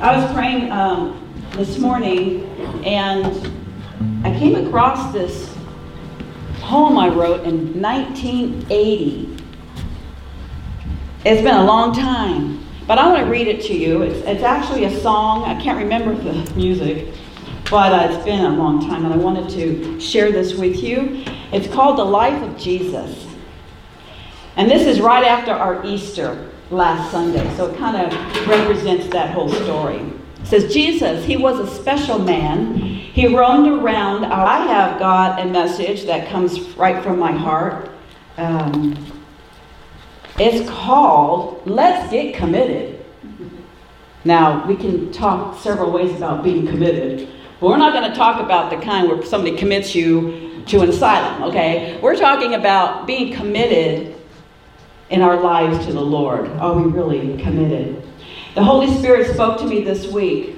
I was praying um, this morning and I came across this poem I wrote in 1980. It's been a long time, but I want to read it to you. It's, it's actually a song. I can't remember the music, but uh, it's been a long time, and I wanted to share this with you. It's called The Life of Jesus. And this is right after our Easter last Sunday. So it kind of represents that whole story. It says, Jesus, he was a special man. He roamed around. I have got a message that comes right from my heart. Um, it's called Let's Get Committed. Now, we can talk several ways about being committed, but we're not going to talk about the kind where somebody commits you to an asylum, okay? We're talking about being committed in our lives to the Lord? Are we really committed? The Holy Spirit spoke to me this week,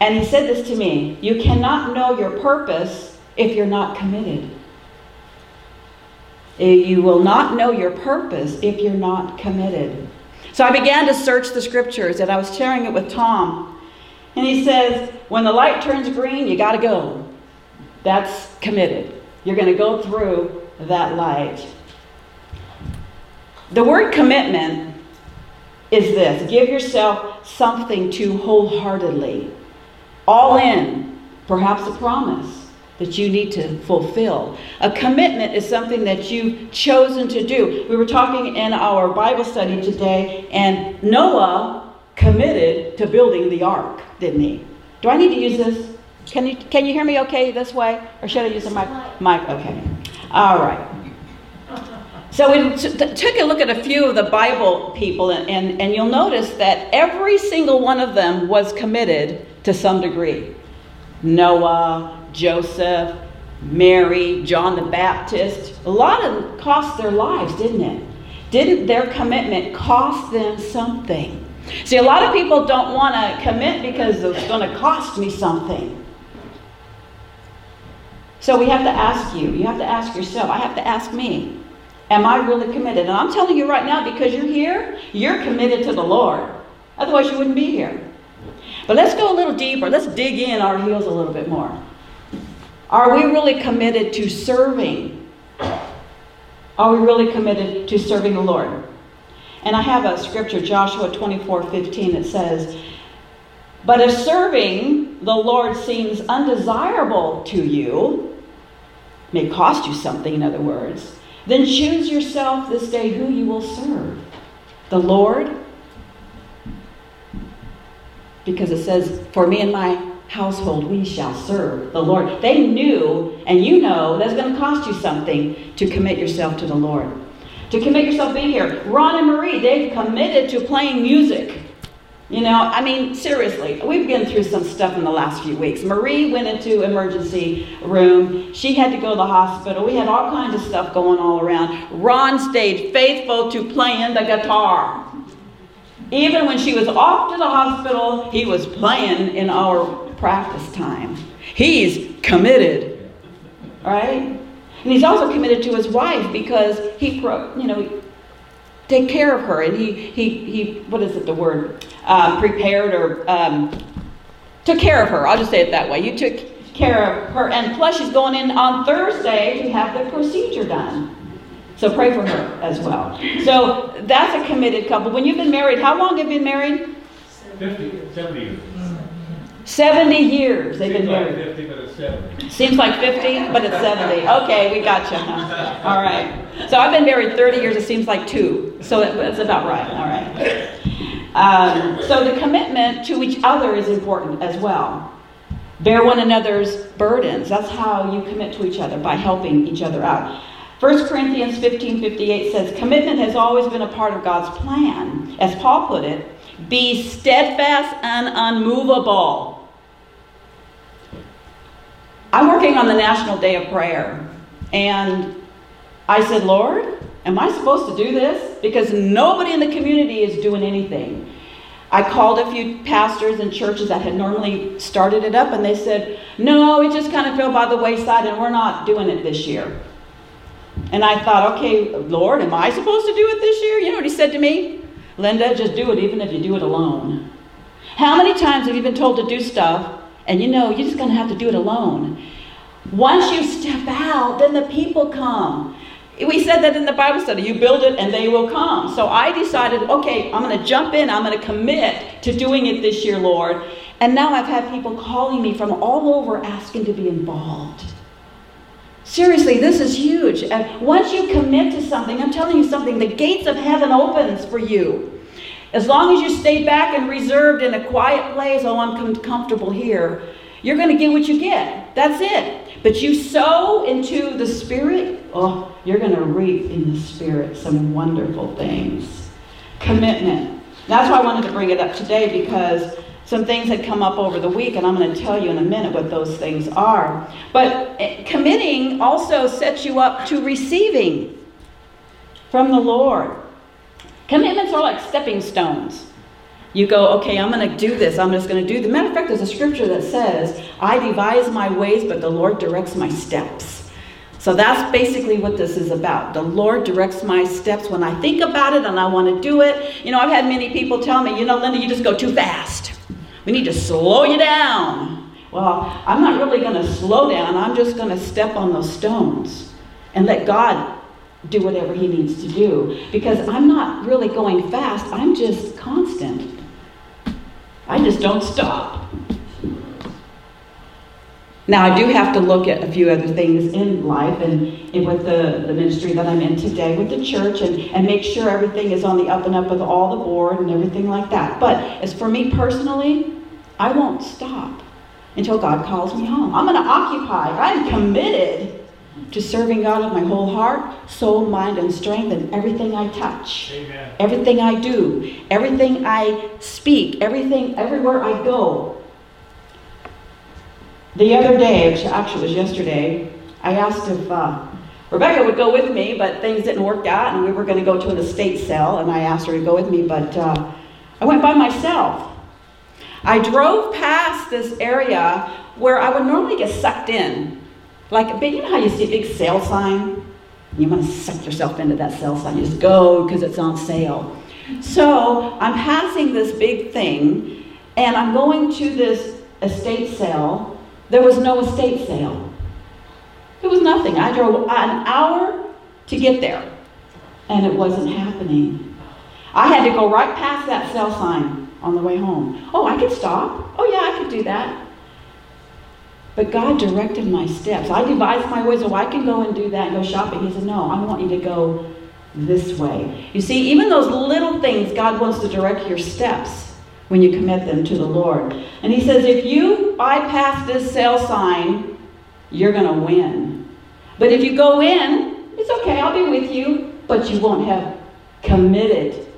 and He said this to me You cannot know your purpose if you're not committed. Eh, you will not know your purpose if you're not committed. So I began to search the scriptures, and I was sharing it with Tom. And he says, When the light turns green, you got to go. That's committed. You're going to go through that light. The word commitment is this give yourself something to wholeheartedly, all in, perhaps a promise that you need to fulfill. A commitment is something that you've chosen to do. We were talking in our Bible study today, and Noah committed to building the ark, didn't he? Do I need to use this? Can you, can you hear me okay this way? Or should I use the mic? Mic, okay. All right. So we t- took a look at a few of the Bible people, and, and, and you'll notice that every single one of them was committed to some degree. Noah, Joseph, Mary, John the Baptist. A lot of them cost their lives, didn't it? Didn't their commitment cost them something? See, a lot of people don't want to commit because it's going to cost me something. So we have to ask you, you have to ask yourself, I have to ask me, Am I really committed? And I'm telling you right now, because you're here, you're committed to the Lord. Otherwise, you wouldn't be here. But let's go a little deeper. Let's dig in our heels a little bit more. Are we really committed to serving? Are we really committed to serving the Lord? And I have a scripture, Joshua 24 15, that says, But if serving the Lord seems undesirable to you, may cost you something, in other words, then choose yourself this day who you will serve the Lord. Because it says, For me and my household, we shall serve the Lord. They knew, and you know, that's going to cost you something to commit yourself to the Lord. To commit yourself being here. Ron and Marie, they've committed to playing music. You know, I mean, seriously, we've been through some stuff in the last few weeks. Marie went into emergency room. She had to go to the hospital. We had all kinds of stuff going all around. Ron stayed faithful to playing the guitar. Even when she was off to the hospital, he was playing in our practice time. He's committed, right? And he's also committed to his wife because he, you know, take care of her. And he, he, he what is it, the word? Um, prepared or um, took care of her. I'll just say it that way. You took care of her. And plus, she's going in on Thursday to have the procedure done. So pray for her as well. So that's a committed couple. When you've been married, how long have you been married? 50, 70 years. 70 years they've Seems been like married. 50, but it's 70. Seems like 50, but it's 70. Okay, we got you. All right. So I've been married 30 years. It seems like two. So it's about right. All right. Um, so the commitment to each other is important as well. Bear one another's burdens. That's how you commit to each other by helping each other out. 1 Corinthians 15 58 says, Commitment has always been a part of God's plan. As Paul put it, be steadfast and unmovable. I'm working on the National Day of Prayer, and I said, Lord, am I supposed to do this? Because nobody in the community is doing anything. I called a few pastors and churches that had normally started it up, and they said, No, it just kind of fell by the wayside, and we're not doing it this year. And I thought, okay, Lord, am I supposed to do it this year? You know what he said to me? Linda, just do it even if you do it alone. How many times have you been told to do stuff and you know you're just going to have to do it alone? Once you step out, then the people come. We said that in the Bible study. You build it and they will come. So I decided, okay, I'm going to jump in. I'm going to commit to doing it this year, Lord. And now I've had people calling me from all over asking to be involved. Seriously, this is huge. And once you commit to something, I'm telling you something, the gates of heaven opens for you. As long as you stay back and reserved in a quiet place, oh, I'm comfortable here, you're going to get what you get. That's it. But you sow into the Spirit, oh, you're going to reap in the Spirit some wonderful things. Commitment. That's why I wanted to bring it up today because some things had come up over the week, and I'm going to tell you in a minute what those things are. But eh, committing also sets you up to receiving from the Lord. Commitments are like stepping stones. You go, okay, I'm going to do this. I'm just going to do the matter of fact, there's a scripture that says, I devise my ways, but the Lord directs my steps. So that's basically what this is about. The Lord directs my steps when I think about it and I want to do it. You know, I've had many people tell me, you know, Linda, you just go too fast. We need to slow you down. Well, I'm not really going to slow down. I'm just going to step on those stones and let God do whatever He needs to do. Because I'm not really going fast, I'm just constant. I just don't stop. Now, I do have to look at a few other things in life and, and, with the, the ministry that I'm in today with the church and, and make sure everything is on the up and up with all the board and everything like that. But as for me personally, I won't stop until God calls me home. I'm going to occupy. I'm committed to serving God with my whole heart, soul, mind, and strength, and everything I touch, Amen. everything I do, everything I speak, everything, everywhere I go. The other day, which actually, was yesterday, I asked if uh, Rebecca would go with me, but things didn't work out, and we were going to go to an estate sale, and I asked her to go with me, but uh, I went by myself. I drove past this area where I would normally get sucked in. Like, but you know how you see a big sale sign? You want to suck yourself into that sale sign. You just go because it's on sale. So I'm passing this big thing, and I'm going to this estate sale, there was no estate sale. There was nothing. I drove an hour to get there, and it wasn't happening. I had to go right past that sale sign on the way home. Oh, I could stop. Oh, yeah, I could do that. But God directed my steps. I devised my ways, so I can go and do that and go shopping. He said, No, I want you to go this way. You see, even those little things, God wants to direct your steps when you commit them to the Lord. And he says, if you bypass this sale sign, you're going to win. But if you go in, it's okay, I'll be with you, but you won't have committed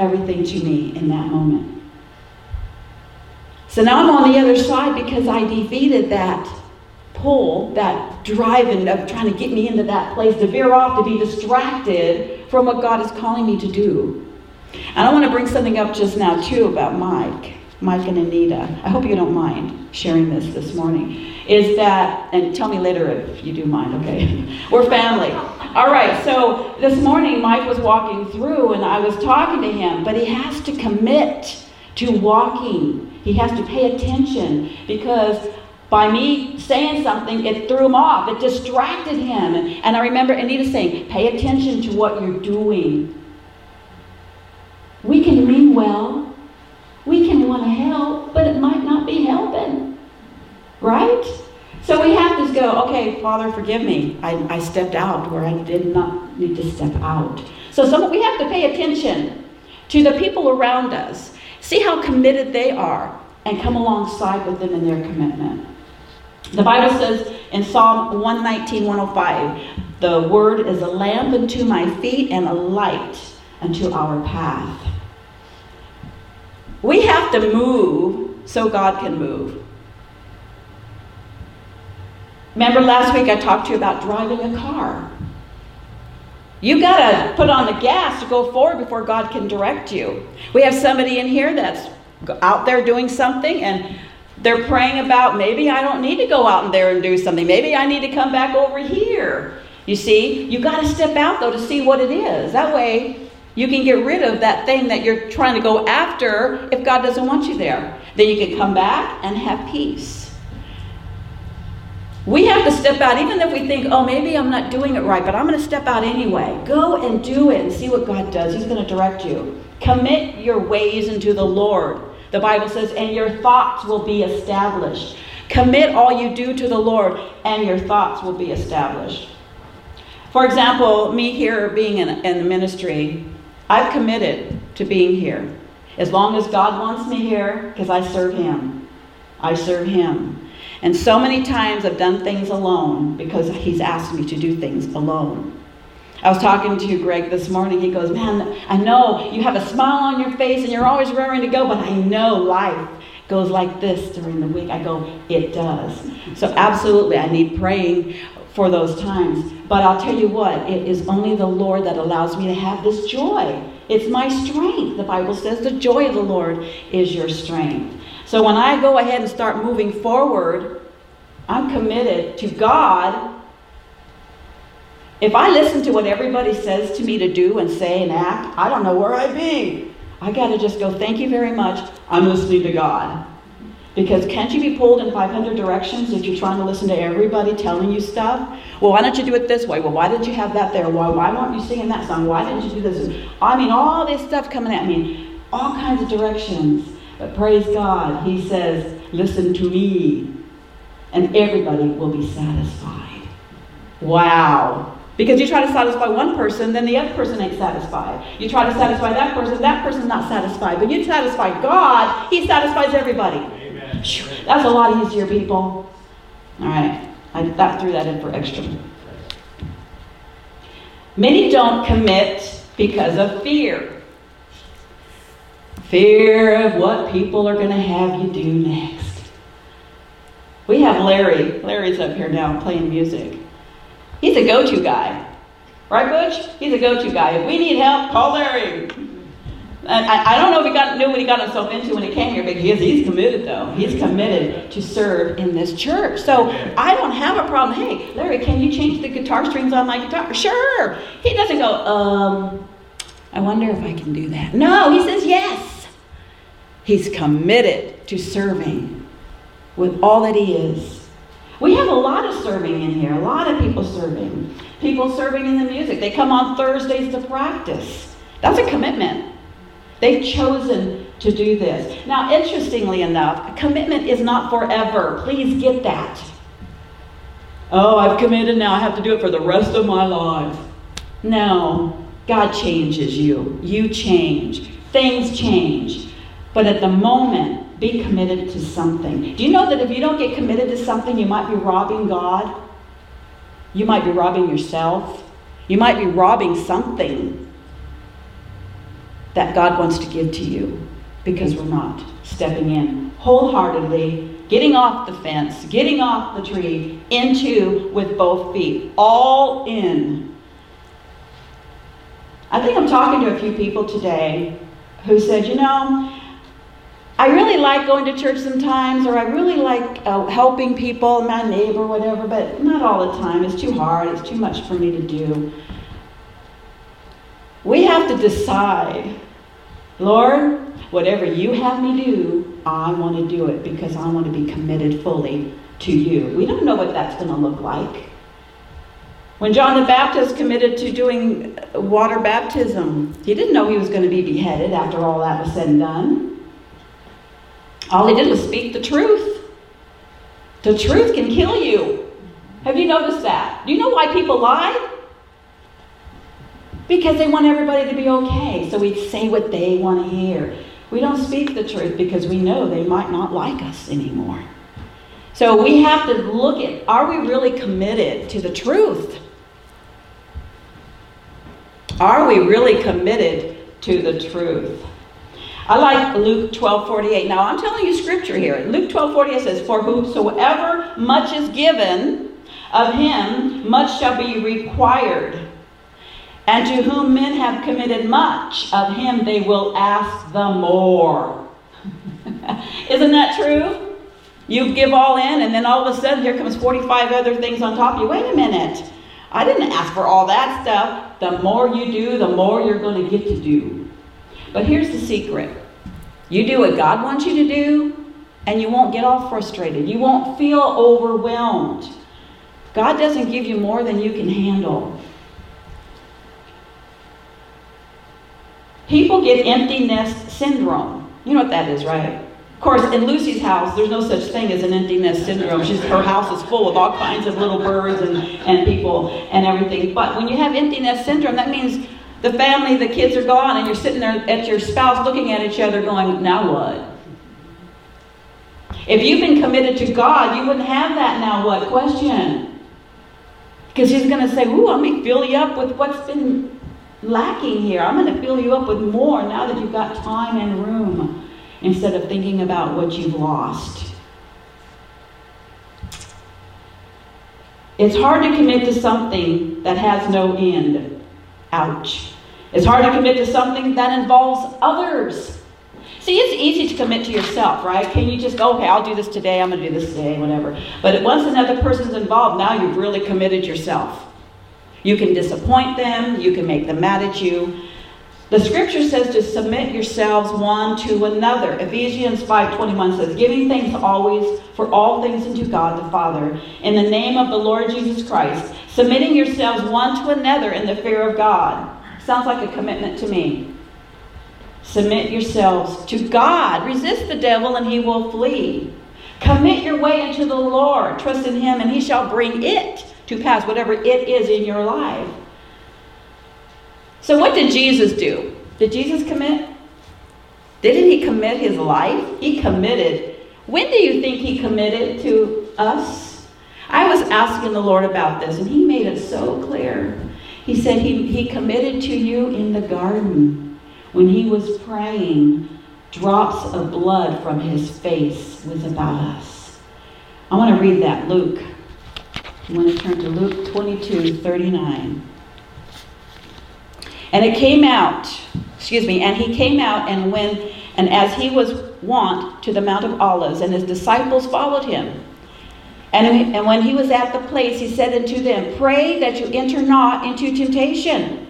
everything to me in that moment. So now I'm on the other side because I defeated that pull, that driving of trying to get me into that place, to veer off, to be distracted from what God is calling me to do. And I want to bring something up just now, too, about Mike, Mike and Anita. I hope you don't mind sharing this this morning. Is that, and tell me later if you do mind, okay? We're family. All right, so this morning Mike was walking through and I was talking to him, but he has to commit to walking. He has to pay attention because by me saying something, it threw him off. It distracted him. And I remember Anita saying, pay attention to what you're doing. We can mean well. We can want to help, but it might be helping. Right? So we have to go, okay, Father, forgive me. I, I stepped out where I did not need to step out. So some, we have to pay attention to the people around us. See how committed they are and come alongside with them in their commitment. The Bible says in Psalm 119, 105, the word is a lamp unto my feet and a light unto our path. We have to move so God can move. Remember last week I talked to you about driving a car. You got to put on the gas to go forward before God can direct you. We have somebody in here that's out there doing something and they're praying about maybe I don't need to go out in there and do something. Maybe I need to come back over here. You see, you got to step out though to see what it is. That way You can get rid of that thing that you're trying to go after if God doesn't want you there. Then you can come back and have peace. We have to step out, even if we think, oh, maybe I'm not doing it right, but I'm going to step out anyway. Go and do it and see what God does. He's going to direct you. Commit your ways into the Lord. The Bible says, and your thoughts will be established. Commit all you do to the Lord, and your thoughts will be established. For example, me here being in, in the ministry, I've committed to being here. As long as God wants me here, because I serve Him. I serve Him. And so many times I've done things alone because He's asked me to do things alone. I was talking to Greg this morning. He goes, Man, I know you have a smile on your face and you're always raring to go, but I know life goes like this during the week. I go, It does. So, absolutely, I need praying for those times. But I'll tell you what, it is only the Lord that allows me to have this joy. It's my strength. The Bible says the joy of the Lord is your strength. So when I go ahead and start moving forward, I'm committed to God if I listen to what everybody says to me to do and say and act, I don't know where I'd be. I got to just go, thank you very much. I'm listening to God. Because can't you be pulled in 500 directions if you're trying to listen to everybody telling you stuff? Well, why don't you do it this way? Well, why did you have that there? Why, why weren't you singing that song? Why didn't you do this? I mean, all this stuff coming at me, all kinds of directions. But praise God, He says, listen to me, and everybody will be satisfied. Wow. Because you try to satisfy one person, then the other person ain't satisfied. You try to satisfy that person, that person's not satisfied. But you satisfy God, He satisfies everybody. That's a lot easier, people. All right, I that, threw that in for extra. Many don't commit because of fear. Fear of what people are going to have you do next. We have Larry. Larry's up here now playing music. He's a go to guy. Right, Butch? He's a go to guy. If we need help, call Larry. And I, I don't know if he got, knew what he got himself into when he came here, but he is, he's committed, though. He's committed to serve in this church. So I don't have a problem. Hey, Larry, can you change the guitar strings on my guitar? Sure. He doesn't go, um, I wonder if I can do that. No, he says yes. He's committed to serving with all that he is. We have a lot of serving in here, a lot of people serving. People serving in the music. They come on Thursdays to practice. That's a commitment. They've chosen to do this. Now, interestingly enough, commitment is not forever. Please get that. Oh, I've committed now. I have to do it for the rest of my life. No, God changes you. You change. Things change. But at the moment, be committed to something. Do you know that if you don't get committed to something, you might be robbing God? You might be robbing yourself. You might be robbing something that God wants to give to you because we're not stepping in wholeheartedly, getting off the fence, getting off the tree, into with both feet, all in. I think I'm talking to a few people today who said, you know, I really like going to church sometimes, or I really like uh, helping people, my neighbor, whatever, but not all the time. It's too hard, it's too much for me to do. We have to decide, Lord, whatever you have me do, I want to do it because I want to be committed fully to you. We don't know what that's going to look like. When John the Baptist committed to doing uh, water baptism, he didn't know he was going to be beheaded after all that was said and done. All he did was speak the truth. The truth can kill you. Have you noticed that? Do you know why people lie? Because they want everybody to be okay. So we say what they want to hear. We don't speak the truth because we know they might not like us anymore. So we have to look at are we really committed to the truth? Are we really committed to the truth? I like Luke 12 48. Now, I'm telling you scripture here. Luke 12 48 says, For whosoever much is given, of him much shall be required. And to whom men have committed much, of him they will ask the more. Isn't that true? You give all in, and then all of a sudden, here comes 45 other things on top of you. Wait a minute. I didn't ask for all that stuff. The more you do, the more you're going to get to do. But here's the secret you do what God wants you to do, and you won't get all frustrated. You won't feel overwhelmed. God doesn't give you more than you can handle. People get empty nest syndrome. You know what that is, right? Of course, in Lucy's house, there's no such thing as an empty nest syndrome. She's, her house is full of all kinds of little birds and, and people and everything. But when you have empty nest syndrome, that means the family, the kids are gone, and you're sitting there at your spouse looking at each other going, now what? If you've been committed to God, you wouldn't have that now what question. Because He's going to say, Ooh, going to fill you up with what's been lacking here. I'm going to fill you up with more now that you've got time and room instead of thinking about what you've lost. It's hard to commit to something that has no end. Ouch. It's hard to commit to something that involves others. See, it's easy to commit to yourself, right? Can you just go, okay, I'll do this today, I'm going to do this today, whatever. But once another person's involved, now you've really committed yourself. You can disappoint them, you can make them mad at you, the scripture says to submit yourselves one to another. Ephesians 5:21 says, "Giving thanks always for all things unto God the Father, in the name of the Lord Jesus Christ, submitting yourselves one to another in the fear of God." Sounds like a commitment to me. Submit yourselves to God. Resist the devil and he will flee. Commit your way into the Lord. Trust in him and he shall bring it to pass, whatever it is in your life. So, what did Jesus do? Did Jesus commit? Didn't he commit his life? He committed. When do you think he committed to us? I was asking the Lord about this, and he made it so clear. He said he, he committed to you in the garden when he was praying. Drops of blood from his face was about us. I want to read that, Luke. I want to turn to Luke 22 39. And it came out, excuse me, and he came out and when and as he was wont to the Mount of Olives, and his disciples followed him. And, and when he was at the place, he said unto them, Pray that you enter not into temptation.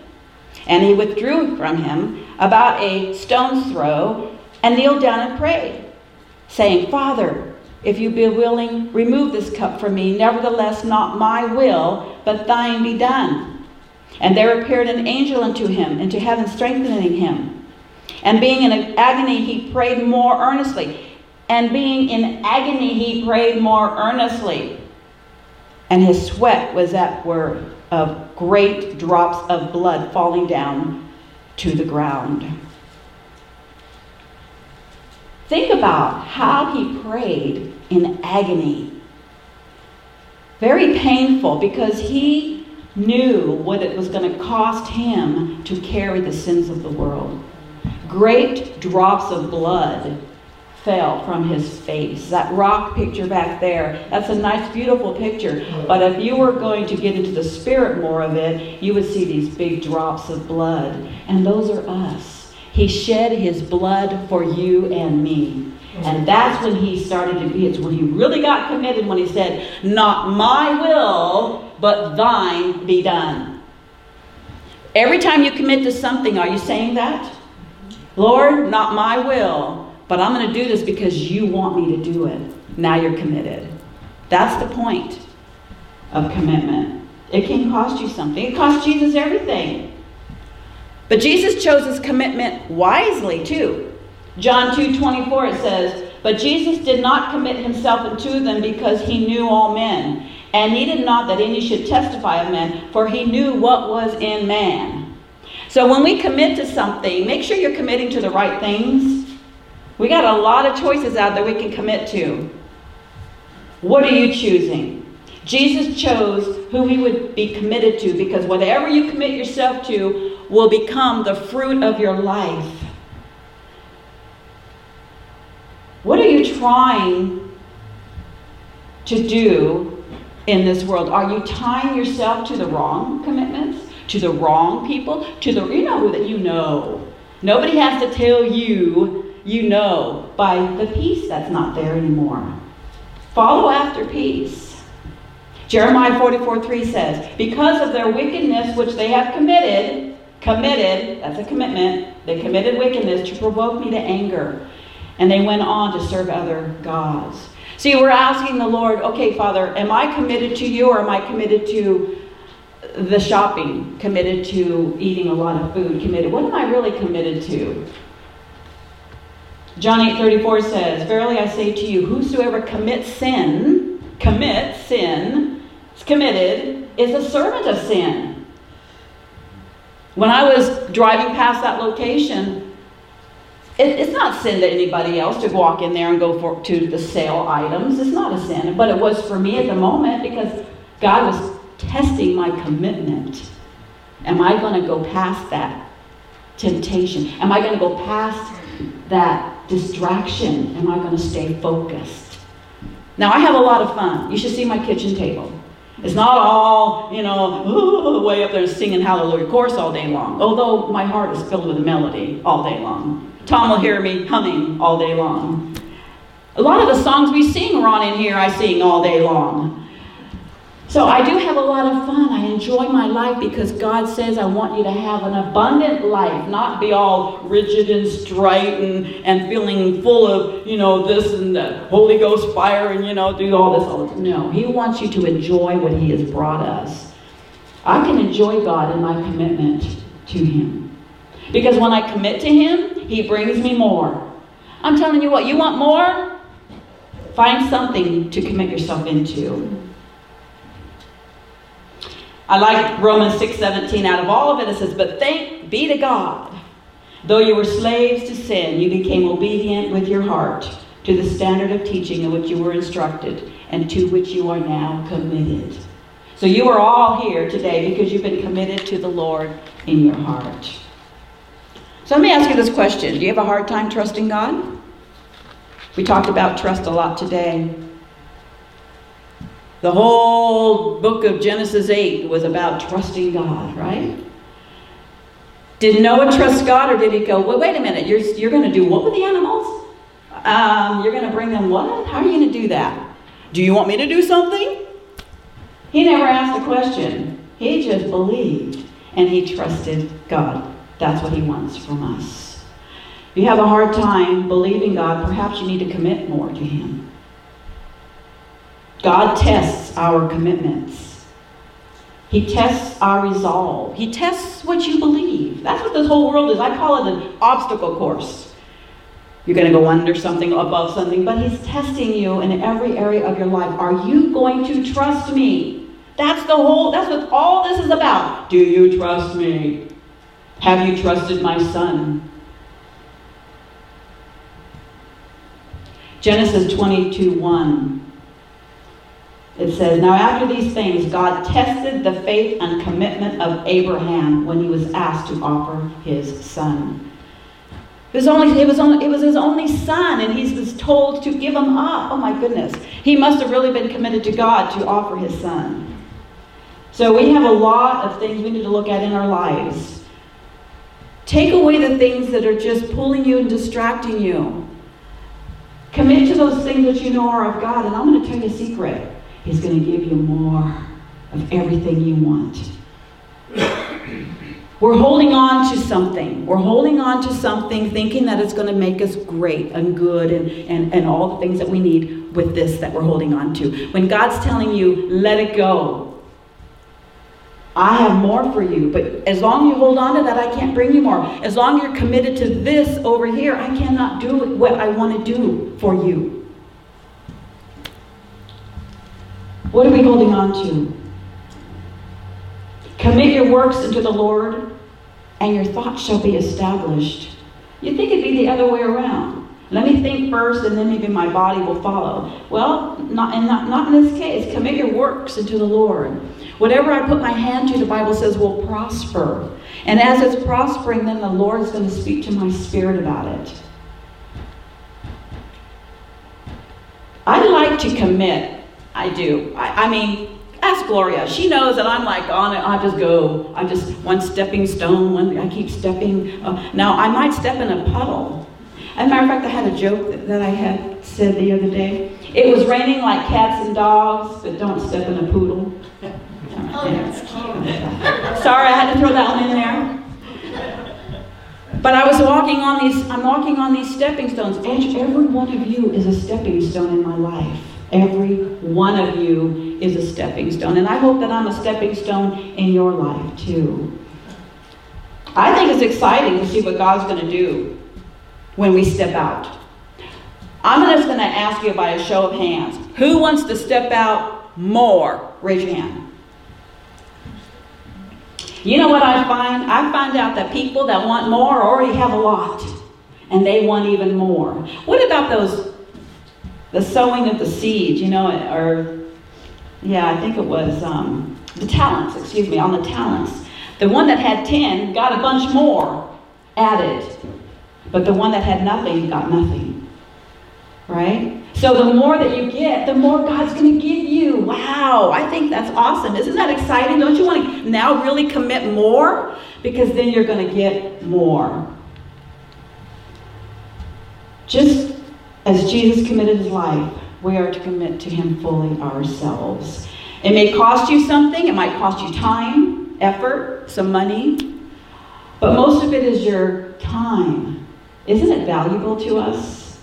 And he withdrew from him about a stone's throw and kneeled down and prayed, saying, Father, if you be willing, remove this cup from me. Nevertheless, not my will, but thine be done. And there appeared an angel unto him, into heaven strengthening him. And being in agony, he prayed more earnestly. And being in agony, he prayed more earnestly. And his sweat was were of great drops of blood falling down to the ground. Think about how he prayed in agony. Very painful because he knew what it was going to cost him to carry the sins of the world. Great drops of blood fell from his face. That rock picture back there, that's a nice, beautiful picture. But if you were going to get into the spirit more of it, you would see these big drops of blood. And those are us. He shed his blood for you and me. And that's when he started to be, it's when he really got committed when he said, Not my will, but thine be done. Every time you commit to something, are you saying that? Lord, not my will, but I'm going to do this because you want me to do it. Now you're committed. That's the point of commitment. It can cost you something, it cost Jesus everything. But Jesus chose his commitment wisely, too. John 2 24 it says, But Jesus did not commit himself unto them because he knew all men, and needed not that any should testify of men, for he knew what was in man. So when we commit to something, make sure you're committing to the right things. We got a lot of choices out there we can commit to. What are you choosing? Jesus chose who he would be committed to because whatever you commit yourself to will become the fruit of your life. What are you trying to do in this world? Are you tying yourself to the wrong commitments? To the wrong people? To the you know that you know. Nobody has to tell you you know by the peace that's not there anymore. Follow after peace. Jeremiah 44 3 says, Because of their wickedness which they have committed, committed, that's a commitment, they committed wickedness to provoke me to anger. And they went on to serve other gods. See, we're asking the Lord, okay, Father, am I committed to you or am I committed to the shopping, committed to eating a lot of food, committed? What am I really committed to? John 8 34 says, Verily I say to you, whosoever commits sin, commits sin, is committed, is a servant of sin. When I was driving past that location, it, it's not sin to anybody else to walk in there and go for, to the sale items. It's not a sin. But it was for me at the moment because God was testing my commitment. Am I going to go past that temptation? Am I going to go past that distraction? Am I going to stay focused? Now, I have a lot of fun. You should see my kitchen table. It's not all, you know, way up there singing Hallelujah chorus all day long, although my heart is filled with a melody all day long. Tom will hear me humming all day long. A lot of the songs we sing, Ron, in here, I sing all day long. So I do have a lot of fun. I enjoy my life because God says I want you to have an abundant life, not be all rigid and straight and, and feeling full of, you know, this and the Holy Ghost fire and, you know, do all this. All this. No, He wants you to enjoy what He has brought us. I can enjoy God in my commitment to Him. Because when I commit to Him, He brings me more. I'm telling you what, you want more? Find something to commit yourself into. I like Romans 6:17. Out of all of it, it says, "But thank be to God, though you were slaves to sin, you became obedient with your heart to the standard of teaching in which you were instructed, and to which you are now committed." So you are all here today because you've been committed to the Lord in your heart. So let me ask you this question: Do you have a hard time trusting God? We talked about trust a lot today. The whole book of Genesis 8 was about trusting God, right? Did Noah trust God or did he go, well, wait a minute, you're, you're going to do what with the animals? Um, you're going to bring them what? How are you going to do that? Do you want me to do something? He never asked a question. He just believed and he trusted God. That's what he wants from us. If you have a hard time believing God, perhaps you need to commit more to him. God tests our commitments. He tests our resolve. He tests what you believe. That's what this whole world is. I call it an obstacle course. You're going to go under something, above something, but He's testing you in every area of your life. Are you going to trust me? That's the whole, that's what all this is about. Do you trust me? Have you trusted my son? Genesis 22 1. It says, Now after these things, God tested the faith and commitment of Abraham when he was asked to offer his son. It was, only, it, was only, it was his only son, and he was told to give him up. Oh my goodness. He must have really been committed to God to offer his son. So we have a lot of things we need to look at in our lives. Take away the things that are just pulling you and distracting you. Commit to those things that you know are of God. And I'm going to tell you a secret. He's going to give you more of everything you want. We're holding on to something. We're holding on to something thinking that it's going to make us great and good and, and, and all the things that we need with this that we're holding on to. When God's telling you, let it go. I have more for you, but as long as you hold on to that, I can't bring you more. As long as you're committed to this over here, I cannot do what I want to do for you. What are we holding on to? Commit your works unto the Lord, and your thoughts shall be established. You think it'd be the other way around. Let me think first, and then maybe my body will follow. Well, not, and not, not in this case. Commit your works unto the Lord. Whatever I put my hand to, the Bible says, will prosper. And as it's prospering, then the Lord is going to speak to my spirit about it. I like to commit I do. I, I mean, ask Gloria. She knows that I'm like on it. I just go. I just one stepping stone. One I keep stepping. Uh, now I might step in a puddle. As a matter of fact, I had a joke that, that I had said the other day. It was raining like cats and dogs, but don't step in a poodle. Oh. Sorry, I had to throw that one in there. But I was walking on these, I'm walking on these stepping stones. Each, every one of you is a stepping stone in my life. Every one of you is a stepping stone. And I hope that I'm a stepping stone in your life too. I think it's exciting to see what God's going to do when we step out. I'm just going to ask you by a show of hands. Who wants to step out more? Raise your hand. You know what I find? I find out that people that want more already have a lot, and they want even more. What about those, the sowing of the seed, you know, or, yeah, I think it was um, the talents, excuse me, on the talents. The one that had 10 got a bunch more added, but the one that had nothing got nothing. Right? So the more that you get, the more God's going to give you. Wow, I think that's awesome. Isn't that exciting? Don't you want to now really commit more? Because then you're going to get more. Just as Jesus committed his life, we are to commit to him fully ourselves. It may cost you something, it might cost you time, effort, some money, but most of it is your time. Isn't it valuable to us?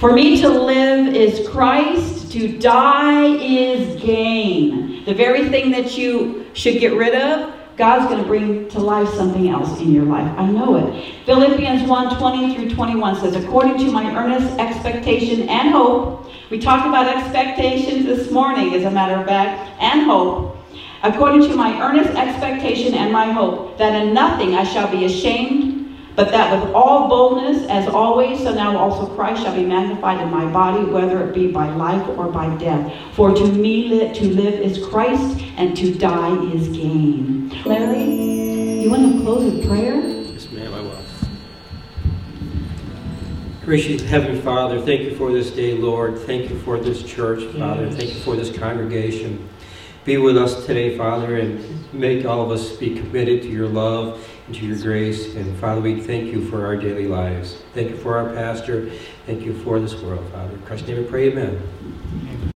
For me to live is Christ, to die is gain. The very thing that you should get rid of, God's going to bring to life something else in your life. I know it. Philippians 1 20 through 21 says, According to my earnest expectation and hope, we talked about expectations this morning, as a matter of fact, and hope. According to my earnest expectation and my hope, that in nothing I shall be ashamed but that with all boldness, as always, so now also Christ shall be magnified in my body, whether it be by life or by death. For to me to live is Christ, and to die is gain. Larry, you want to close with prayer? Yes, ma'am, I will. Gracious Heavenly Father, thank you for this day, Lord. Thank you for this church, Father. Thank you for this congregation. Be with us today, Father, and make all of us be committed to your love to your grace. And Father, we thank you for our daily lives. Thank you for our pastor. Thank you for this world, Father. In Christ's name we pray, amen.